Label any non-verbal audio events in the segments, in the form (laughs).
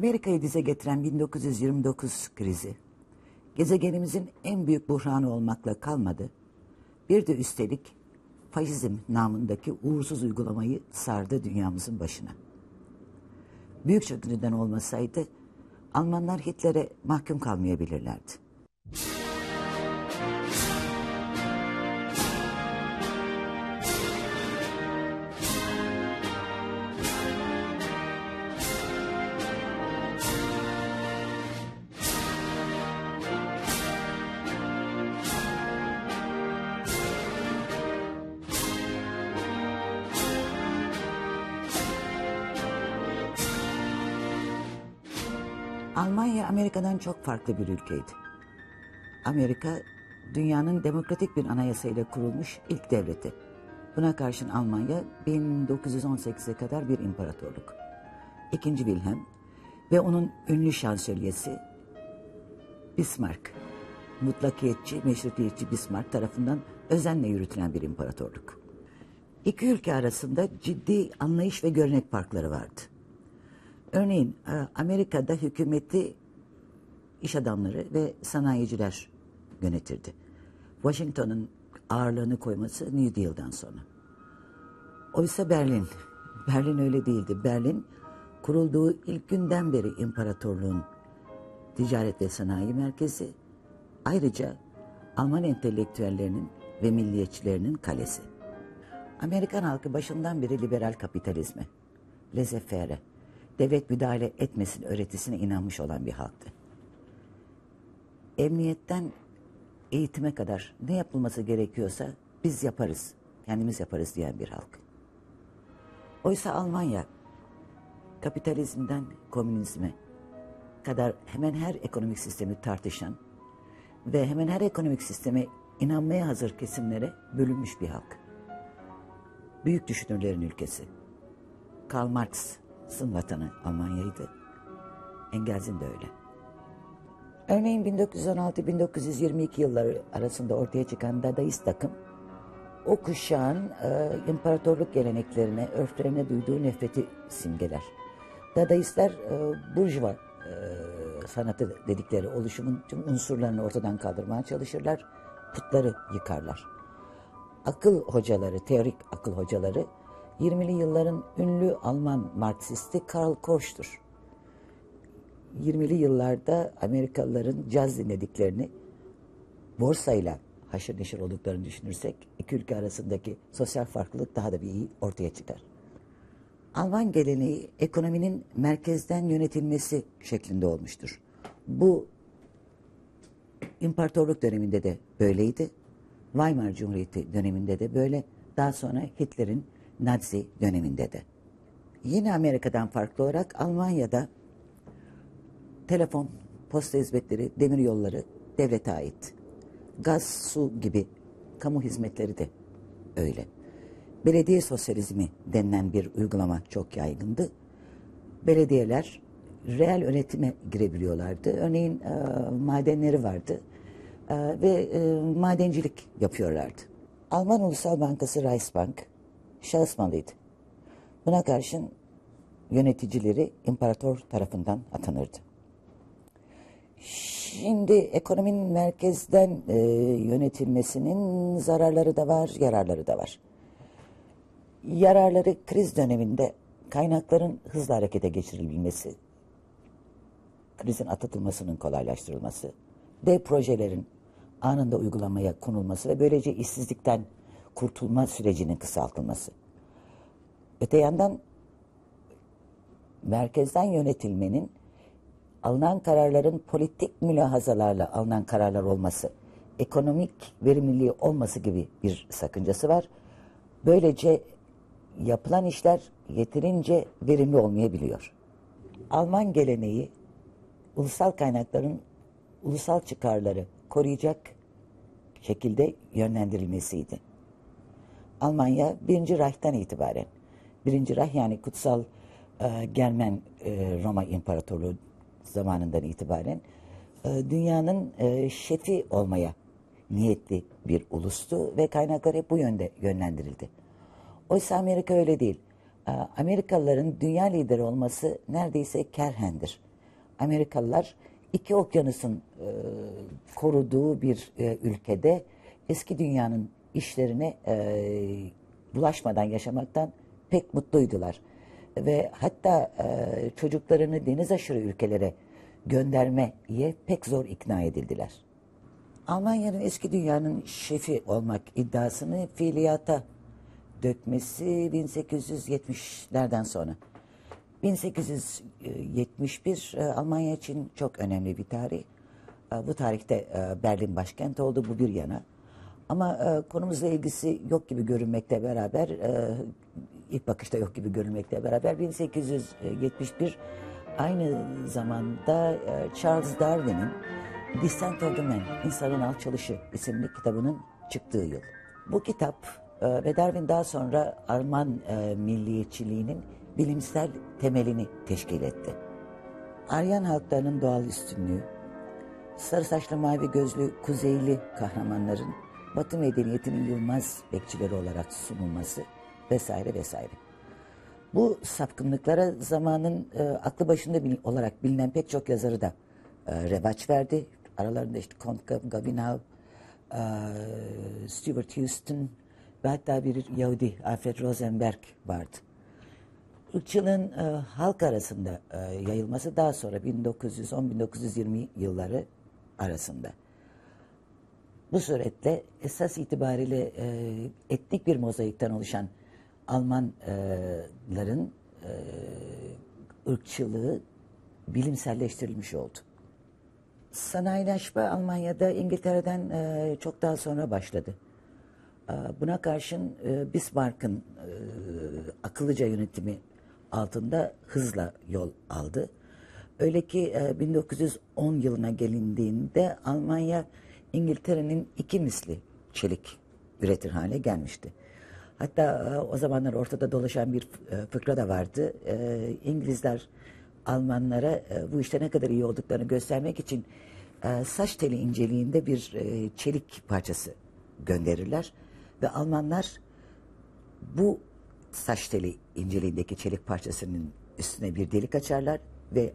Amerika'yı dize getiren 1929 krizi, gezegenimizin en büyük buhranı olmakla kalmadı. Bir de üstelik faşizm namındaki uğursuz uygulamayı sardı dünyamızın başına. Büyük çöküntüden olmasaydı Almanlar Hitler'e mahkum kalmayabilirlerdi. Almanya Amerika'dan çok farklı bir ülkeydi. Amerika dünyanın demokratik bir anayasayla kurulmuş ilk devleti. Buna karşın Almanya 1918'e kadar bir imparatorluk. İkinci Wilhelm ve onun ünlü şansölyesi Bismarck, mutlakiyetçi, meşrutiyetçi Bismarck tarafından özenle yürütülen bir imparatorluk. İki ülke arasında ciddi anlayış ve görnek farkları vardı. Örneğin e, Amerika'da hükümeti iş adamları ve sanayiciler yönetirdi. Washington'un ağırlığını koyması New Deal'dan sonra. Oysa Berlin, (laughs) Berlin öyle değildi. Berlin kurulduğu ilk günden beri imparatorluğun ticaret ve sanayi merkezi. Ayrıca Alman entelektüellerinin ve milliyetçilerinin kalesi. Amerikan halkı başından beri liberal kapitalizme, laissez-faire, devlet müdahale etmesin öğretisine inanmış olan bir halktı. Emniyetten eğitime kadar ne yapılması gerekiyorsa biz yaparız, kendimiz yaparız diyen bir halk. Oysa Almanya kapitalizmden komünizme kadar hemen her ekonomik sistemi tartışan ve hemen her ekonomik sisteme inanmaya hazır kesimlere bölünmüş bir halk. Büyük düşünürlerin ülkesi. Karl Marx'ın vatanı Almanya'ydı. Engels'in de öyle. Örneğin 1916-1922 yılları arasında ortaya çıkan Dadaist akım, o kuşağın e, imparatorluk geleneklerine, örflerine duyduğu nefreti simgeler. Dadaistler e, burjuva e, sanatı dedikleri oluşumun tüm unsurlarını ortadan kaldırmaya çalışırlar, putları yıkarlar. Akıl hocaları, teorik akıl hocaları 20'li yılların ünlü Alman Marksisti Karl Korsch'tur. 20'li yıllarda Amerikalıların caz dinlediklerini borsayla haşır neşir olduklarını düşünürsek iki ülke arasındaki sosyal farklılık daha da bir iyi ortaya çıkar. Alman geleneği ekonominin merkezden yönetilmesi şeklinde olmuştur. Bu imparatorluk döneminde de böyleydi. Weimar Cumhuriyeti döneminde de böyle. Daha sonra Hitler'in Nazi döneminde de. Yine Amerika'dan farklı olarak Almanya'da telefon, posta hizmetleri, demir yolları devlete ait. Gaz, su gibi kamu hizmetleri de öyle. Belediye sosyalizmi denilen bir uygulama çok yaygındı. Belediyeler reel yönetime girebiliyorlardı. Örneğin e, madenleri vardı e, ve e, madencilik yapıyorlardı. Alman Ulusal Bankası Reichsbank şahıs malıydı. Buna karşın yöneticileri imparator tarafından atanırdı. Şimdi ekonominin merkezden e, yönetilmesinin zararları da var, yararları da var. Yararları kriz döneminde kaynakların hızlı harekete geçirilmesi, krizin atlatılmasının kolaylaştırılması, dev projelerin anında uygulamaya konulması ve böylece işsizlikten kurtulma sürecinin kısaltılması. Öte yandan merkezden yönetilmenin alınan kararların politik mülahazalarla alınan kararlar olması, ekonomik verimliliği olması gibi bir sakıncası var. Böylece yapılan işler yeterince verimli olmayabiliyor. Alman geleneği ulusal kaynakların ulusal çıkarları koruyacak şekilde yönlendirilmesiydi. Almanya birinci Reich'tan itibaren, birinci Reich yani kutsal e, Germen e, Roma İmparatorluğu zamanından itibaren e, dünyanın e, şefi olmaya niyetli bir ulustu ve kaynaklar hep bu yönde yönlendirildi. Oysa Amerika öyle değil. E, Amerikalıların dünya lideri olması neredeyse kerhendir. Amerikalılar iki okyanusun e, koruduğu bir e, ülkede eski dünyanın işlerine e, bulaşmadan yaşamaktan pek mutluydular. Ve hatta e, çocuklarını deniz aşırı ülkelere göndermeye pek zor ikna edildiler. Almanya'nın eski dünyanın şefi olmak iddiasını fiiliyata dökmesi 1870'lerden sonra. 1871 e, Almanya için çok önemli bir tarih. E, Bu tarihte e, Berlin başkent oldu bu bir yana. Ama e, konumuzla ilgisi yok gibi görünmekle beraber, e, ilk bakışta yok gibi görünmekle beraber 1871 aynı zamanda e, Charles Darwin'in Descent of the Man, İnsanın Alçalışı isimli kitabının çıktığı yıl. Bu kitap e, ve Darwin daha sonra Alman e, milliyetçiliğinin bilimsel temelini teşkil etti. Aryan halklarının doğal üstünlüğü, sarı saçlı mavi gözlü kuzeyli kahramanların Batı medeniyetinin yılmaz bekçileri olarak sunulması vesaire vesaire. Bu sapkınlıklara zamanın e, aklı başında bil- olarak bilinen pek çok yazarı da e, revaç verdi. Aralarında işte Comte Gabinow, e, Stuart Houston ve hatta bir Yahudi Alfred Rosenberg vardı. Irkçılığın e, halk arasında e, yayılması daha sonra 1910-1920 yılları arasında. Bu suretle esas itibariyle e, etnik bir mozaikten oluşan Almanların e, ırkçılığı bilimselleştirilmiş oldu. Sanayileşme Almanya'da İngiltere'den e, çok daha sonra başladı. E, Buna karşın e, Bismarck'ın e, akıllıca yönetimi altında hızla yol aldı. Öyle ki e, 1910 yılına gelindiğinde Almanya İngiltere'nin iki misli çelik üretir hale gelmişti. Hatta e, o zamanlar ortada dolaşan bir e, fıkra da vardı. E, İngilizler Almanlara bu işte ne kadar iyi olduklarını göstermek için saç teli inceliğinde bir çelik parçası gönderirler. Ve Almanlar bu saç teli inceliğindeki çelik parçasının üstüne bir delik açarlar ve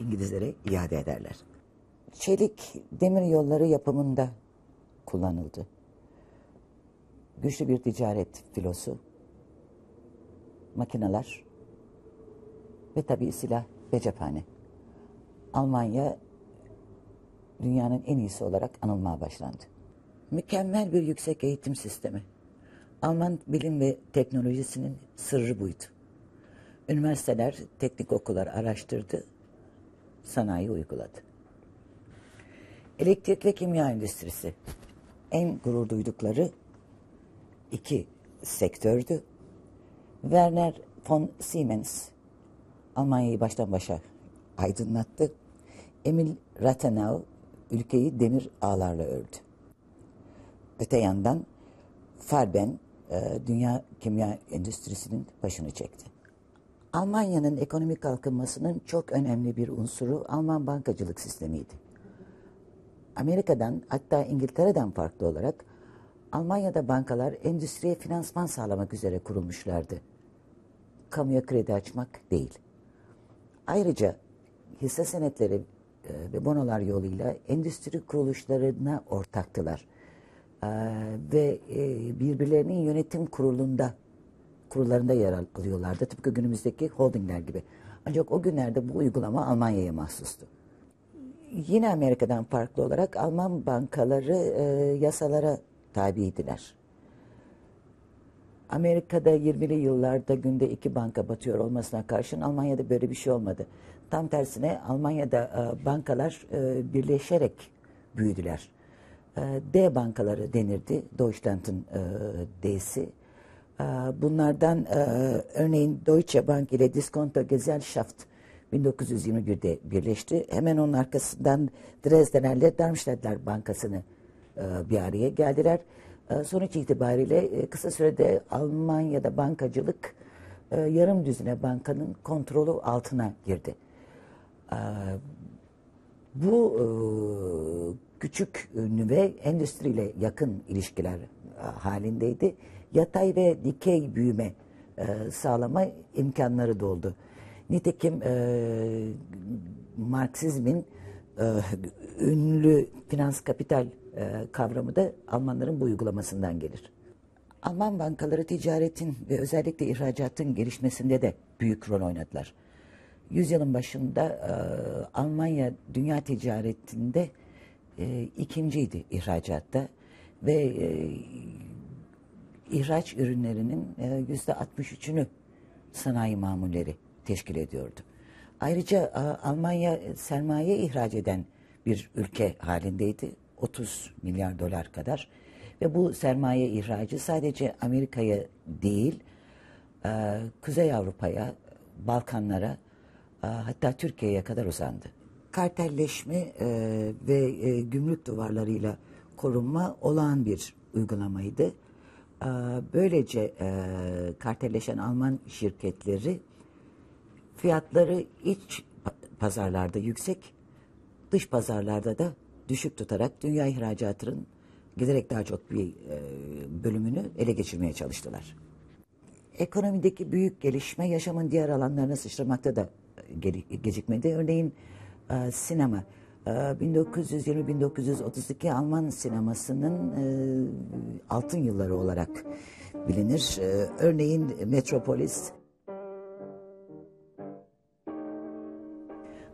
İngilizlere iade ederler. Çelik demir yolları yapımında kullanıldı. Güçlü bir ticaret filosu, makineler ve tabii silah ve cephane. Almanya dünyanın en iyisi olarak anılmaya başlandı. Mükemmel bir yüksek eğitim sistemi. Alman bilim ve teknolojisinin sırrı buydu. Üniversiteler, teknik okullar araştırdı, sanayi uyguladı. Elektrik ve kimya endüstrisi en gurur duydukları iki sektördü. Werner von Siemens Almanya'yı baştan başa aydınlattı. Emil Rathenau ülkeyi demir ağlarla ördü. Öte yandan Farben e, dünya kimya endüstrisinin başını çekti. Almanya'nın ekonomik kalkınmasının çok önemli bir unsuru Alman bankacılık sistemiydi. Amerika'dan hatta İngiltere'den farklı olarak Almanya'da bankalar endüstriye finansman sağlamak üzere kurulmuşlardı. Kamuya kredi açmak değil. Ayrıca hisse senetleri e, ve bonolar yoluyla endüstri kuruluşlarına ortaktılar. E, ve e, birbirlerinin yönetim kurulunda kurullarında yer al- alıyorlardı. Tıpkı günümüzdeki holdingler gibi. Ancak o günlerde bu uygulama Almanya'ya mahsustu. Yine Amerika'dan farklı olarak Alman bankaları e, yasalara tabiydiler. Amerika'da 20'li yıllarda günde iki banka batıyor olmasına karşın Almanya'da böyle bir şey olmadı. Tam tersine Almanya'da e, bankalar e, birleşerek büyüdüler. E, D bankaları denirdi, Deutschland'ın e, D'si. E, bunlardan e, örneğin Deutsche Bank ile Diskonto Gesellschaft 1921'de birleşti. Hemen onun arkasından Dresdner'le Darmstadtler Bankası'nı e, bir araya geldiler. E, sonuç itibariyle e, kısa sürede Almanya'da bankacılık yarım düzine bankanın kontrolü altına girdi. Bu küçük ünlü ve endüstriyle yakın ilişkiler halindeydi. Yatay ve dikey büyüme sağlama imkanları doldu. Nitekim e, Marksizmin e, ünlü finans kapital e, kavramı da Almanların bu uygulamasından gelir. Alman bankaları ticaretin ve özellikle ihracatın gelişmesinde de büyük rol oynadılar. Yüzyılın başında e, Almanya dünya ticaretinde e, ikinciydi ihracatta ve e, ihraç ürünlerinin yüzde 63'ünü sanayi mamulleri teşkil ediyordu. Ayrıca e, Almanya sermaye ihraç eden bir ülke halindeydi. 30 milyar dolar kadar. Ve bu sermaye ihracı sadece Amerika'ya değil, e, Kuzey Avrupa'ya, Balkanlara, e, hatta Türkiye'ye kadar uzandı. Kartelleşme e, ve e, gümrük duvarlarıyla korunma olağan bir uygulamaydı. E, böylece e, kartelleşen Alman şirketleri fiyatları iç pazarlarda yüksek, dış pazarlarda da düşük tutarak dünya ihracatının giderek daha çok bir e, bölümünü ele geçirmeye çalıştılar. Ekonomideki büyük gelişme yaşamın diğer alanlarına sıçramakta da ge- gecikmedi. Örneğin e, sinema. E, 1920-1932 Alman sinemasının e, altın yılları olarak bilinir. E, örneğin Metropolis,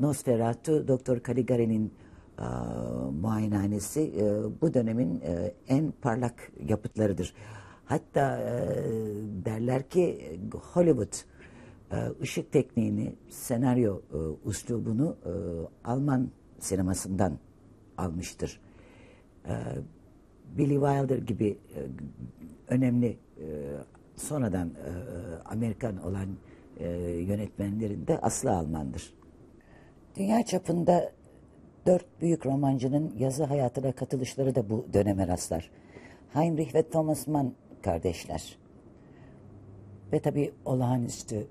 Nosferatu, Doktor Caligari'nin e, muayenehanesi e, bu dönemin e, en parlak yapıtlarıdır. Hatta e, derler ki Hollywood e, ışık tekniğini, senaryo e, uslubunu e, Alman sinemasından almıştır. E, Billy Wilder gibi e, önemli e, sonradan e, Amerikan olan e, yönetmenlerin de aslı Almandır. Dünya çapında dört büyük romancının yazı hayatına katılışları da bu döneme rastlar. Heinrich ve Thomas Mann kardeşler. Ve tabii olağanüstü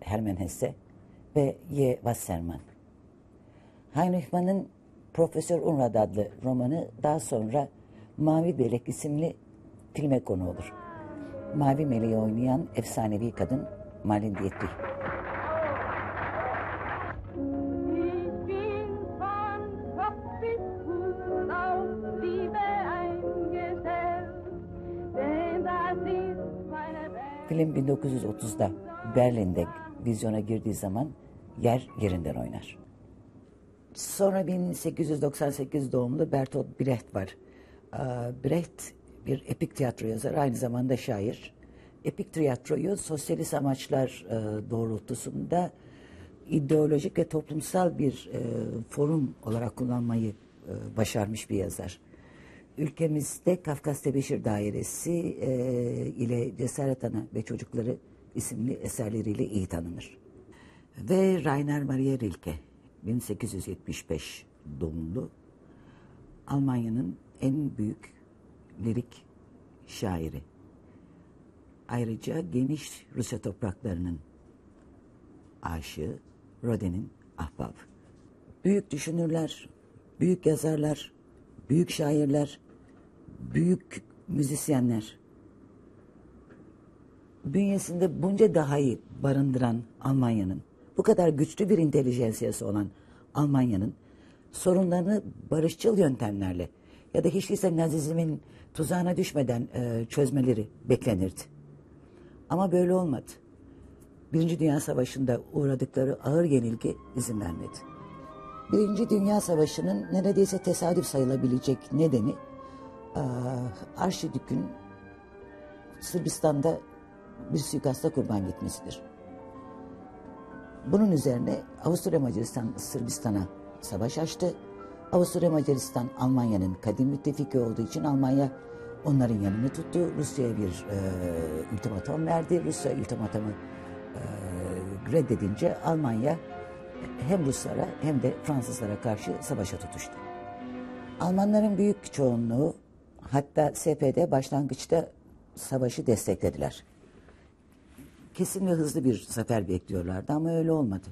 Hermann Hesse ve Y. Wassermann. Heinrich Mann'ın Profesör Unrad adlı romanı daha sonra Mavi Belek isimli filme konu olur. Mavi Meleği oynayan efsanevi kadın Marlene Dietrich. Film 1930'da Berlin'de vizyona girdiği zaman yer yerinden oynar. Sonra 1898 doğumlu Bertolt Brecht var. Ee, Brecht bir epik tiyatro yazarı, aynı zamanda şair. Epik tiyatroyu sosyalist amaçlar e, doğrultusunda ideolojik ve toplumsal bir e, forum olarak kullanmayı e, başarmış bir yazar. Ülkemizde Kafkas Tebeşir Dairesi e, ile Cesaret Ana ve Çocukları isimli eserleriyle iyi tanınır. Ve Rainer Maria Rilke 1875 doğumlu Almanya'nın en büyük lirik şairi. Ayrıca geniş Rusya topraklarının aşığı, Rodin'in ahbabı. Büyük düşünürler, büyük yazarlar, büyük şairler, büyük müzisyenler. Bünyesinde bunca dahayı barındıran Almanya'nın, bu kadar güçlü bir intelijensiyası olan Almanya'nın sorunlarını barışçıl yöntemlerle ya da hiç değilse Nazizmin tuzağına düşmeden e, çözmeleri beklenirdi. Ama böyle olmadı. Birinci Dünya Savaşı'nda uğradıkları ağır yenilgi izin vermedi. Birinci Dünya Savaşı'nın neredeyse tesadüf sayılabilecek nedeni Arşidük'ün Sırbistan'da bir suikasta kurban gitmesidir. Bunun üzerine Avusturya Macaristan Sırbistan'a savaş açtı. Avusturya Macaristan Almanya'nın kadim müttefiki olduğu için Almanya onların yanını tuttu. Rusya'ya bir e, ultimatom verdi. Rusya ultimatomu e, reddedince Almanya hem Ruslara hem de Fransızlara karşı savaşa tutuştu. Almanların büyük çoğunluğu hatta SP'de başlangıçta savaşı desteklediler. Kesin ve hızlı bir zafer bekliyorlardı ama öyle olmadı.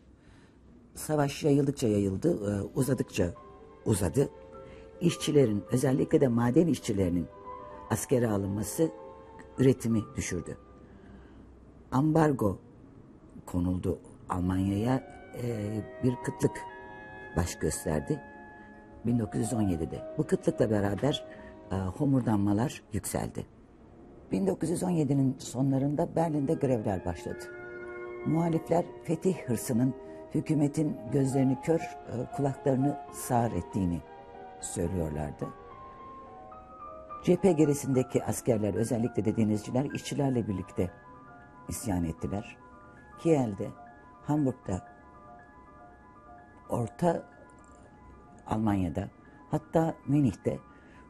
Savaş yayıldıkça yayıldı, e, uzadıkça uzadı. İşçilerin, özellikle de maden işçilerinin askere alınması üretimi düşürdü. ambargo konuldu Almanya'ya e, bir kıtlık baş gösterdi 1917'de. Bu kıtlıkla beraber e, homurdanmalar yükseldi. 1917'nin sonlarında Berlin'de grevler başladı. Muhalifler fetih hırsının hükümetin gözlerini kör, e, kulaklarını sağır ettiğini söylüyorlardı. Cephe gerisindeki askerler özellikle de denizciler işçilerle birlikte isyan ettiler. Kiel'de, Hamburg'da, Orta Almanya'da hatta Münih'te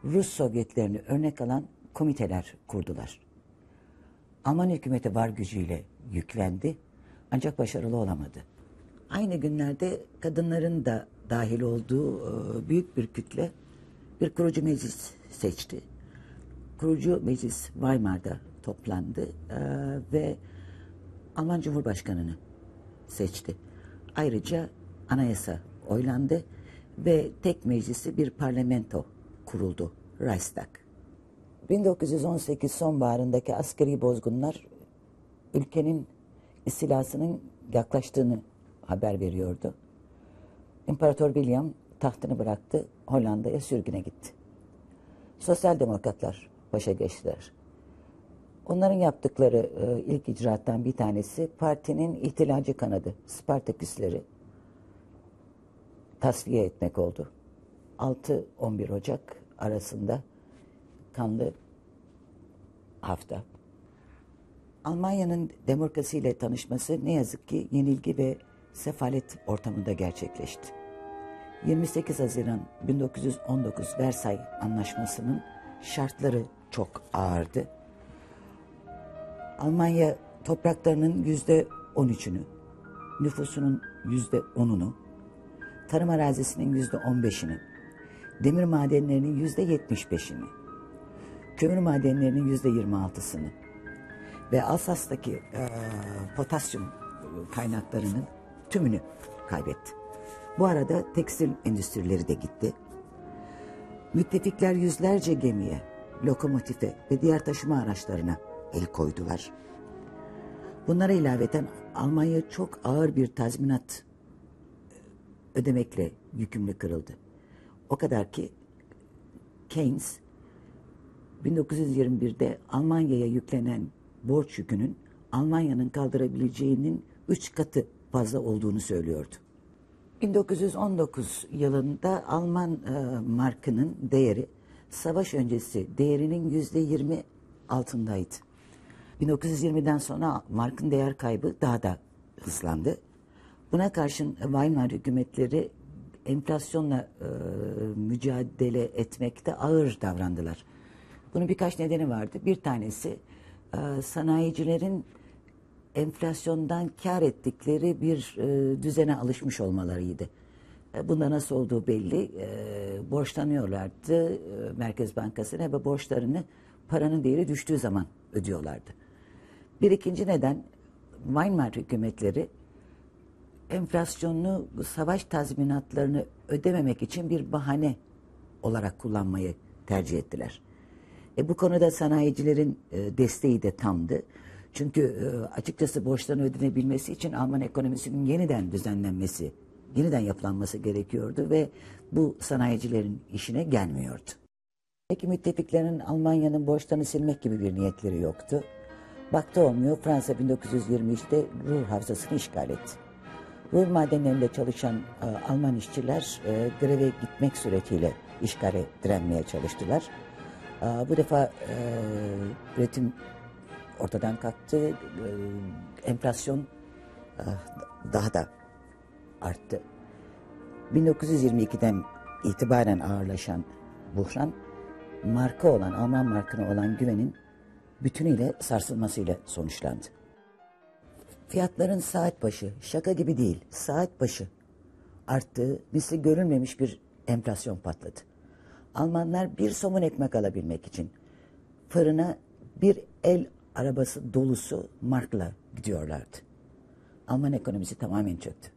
Rus Sovyetlerini örnek alan komiteler kurdular. Alman hükümeti var gücüyle yüklendi ancak başarılı olamadı. Aynı günlerde kadınların da dahil olduğu e, büyük bir kütle bir kurucu meclis seçti. Kurucu meclis Weimar'da toplandı e, ve Alman Cumhurbaşkanı'nı seçti. Ayrıca anayasa oylandı ve tek meclisi bir parlamento kuruldu, Reichstag. 1918 sonbaharındaki askeri bozgunlar ülkenin istilasının yaklaştığını haber veriyordu. İmparator William tahtını bıraktı, Hollanda'ya sürgüne gitti. Sosyal demokratlar başa geçtiler. Onların yaptıkları e, ilk icraattan bir tanesi partinin ihtilacı kanadı, Spartaküsleri tasfiye etmek oldu. 6-11 Ocak arasında kanlı hafta. Almanya'nın demokrasiyle tanışması ne yazık ki yenilgi ve sefalet ortamında gerçekleşti. 28 Haziran 1919 Versay Anlaşması'nın şartları çok ağırdı. Almanya topraklarının yüzde 13'ünü, nüfusunun yüzde 10'unu, tarım arazisinin yüzde 15'ini, demir madenlerinin yüzde 75'ini, kömür madenlerinin yüzde 26'sını ve Alsas'taki e, potasyum kaynaklarının tümünü kaybetti. Bu arada tekstil endüstrileri de gitti. Müttefikler yüzlerce gemiye, lokomotife ve diğer taşıma araçlarına el koydular. Bunlara ilaveten Almanya çok ağır bir tazminat ödemekle yükümlü kırıldı. O kadar ki Keynes 1921'de Almanya'ya yüklenen borç yükünün Almanya'nın kaldırabileceğinin üç katı fazla olduğunu söylüyordu. 1919 yılında Alman e, markının değeri savaş öncesi değerinin yüzde 20 altındaydı. 1920'den sonra markın değer kaybı daha da hızlandı. Buna karşın Weimar hükümetleri enflasyonla e, mücadele etmekte ağır davrandılar. Bunun birkaç nedeni vardı. Bir tanesi e, sanayicilerin enflasyondan kar ettikleri bir e, düzene alışmış olmalarıydı. E, bunda nasıl olduğu belli. E, borçlanıyorlardı e, Merkez Bankası'na ve borçlarını paranın değeri düştüğü zaman ödüyorlardı. Bir ikinci neden Weimar hükümetleri enflasyonlu savaş tazminatlarını ödememek için bir bahane olarak kullanmayı tercih ettiler. E, bu konuda sanayicilerin e, desteği de tamdı. Çünkü e, açıkçası borçların ödenebilmesi için Alman ekonomisinin yeniden düzenlenmesi, yeniden yapılanması gerekiyordu ve bu sanayicilerin işine gelmiyordu. Peki müttefiklerin Almanya'nın borçlarını silmek gibi bir niyetleri yoktu. Baktı olmuyor, Fransa 1923'te Ruhr Havzası'nı işgal etti. Ruhr madenlerinde çalışan e, Alman işçiler e, greve gitmek suretiyle işgale direnmeye çalıştılar. E, bu defa e, üretim ortadan kalktı, e, enflasyon e, daha da arttı. 1922'den itibaren ağırlaşan buhran, marka olan, Alman markına olan güvenin bütünüyle sarsılmasıyla sonuçlandı. Fiyatların saat başı, şaka gibi değil, saat başı arttığı, misli görülmemiş bir enflasyon patladı. Almanlar bir somun ekmek alabilmek için fırına bir el arabası dolusu markla gidiyorlardı. Alman ekonomisi tamamen çöktü.